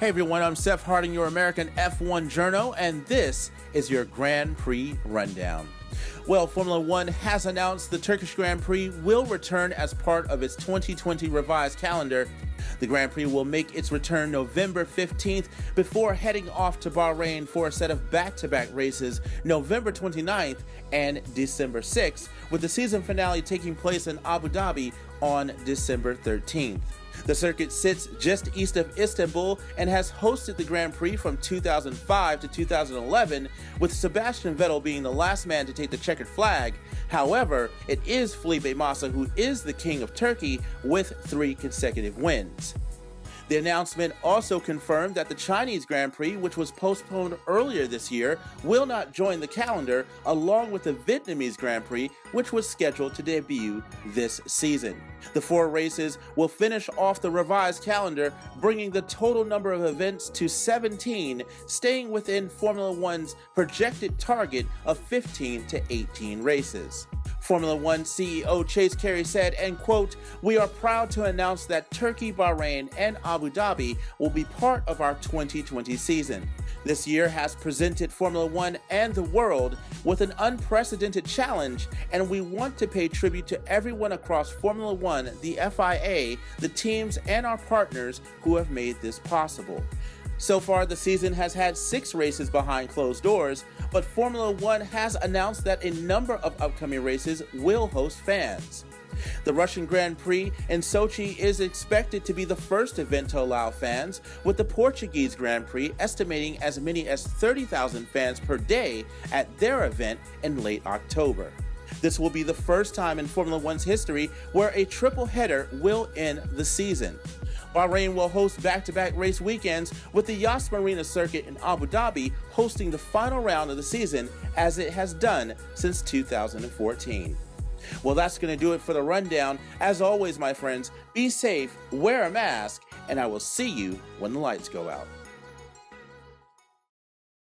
Hey everyone, I'm Seth Harding, your American F1 journo, and this is your Grand Prix Rundown. Well, Formula One has announced the Turkish Grand Prix will return as part of its 2020 revised calendar. The Grand Prix will make its return November 15th before heading off to Bahrain for a set of back to back races November 29th and December 6th, with the season finale taking place in Abu Dhabi on December 13th. The circuit sits just east of Istanbul and has hosted the Grand Prix from 2005 to 2011, with Sebastian Vettel being the last man to take the checkered flag. However, it is Felipe Massa who is the king of Turkey with three consecutive wins. The announcement also confirmed that the Chinese Grand Prix, which was postponed earlier this year, will not join the calendar, along with the Vietnamese Grand Prix, which was scheduled to debut this season. The four races will finish off the revised calendar, bringing the total number of events to 17, staying within Formula One's projected target of 15 to 18 races. Formula One CEO Chase Carey said, and quote, We are proud to announce that Turkey, Bahrain, and Abu Dhabi will be part of our 2020 season. This year has presented Formula One and the world with an unprecedented challenge, and we want to pay tribute to everyone across Formula One, the FIA, the teams, and our partners who have made this possible. So far, the season has had six races behind closed doors, but Formula One has announced that a number of upcoming races will host fans. The Russian Grand Prix in Sochi is expected to be the first event to allow fans, with the Portuguese Grand Prix estimating as many as 30,000 fans per day at their event in late October. This will be the first time in Formula One's history where a triple header will end the season. Bahrain will host back to back race weekends with the Yas Marina circuit in Abu Dhabi hosting the final round of the season as it has done since 2014. Well, that's going to do it for the rundown. As always, my friends, be safe, wear a mask, and I will see you when the lights go out.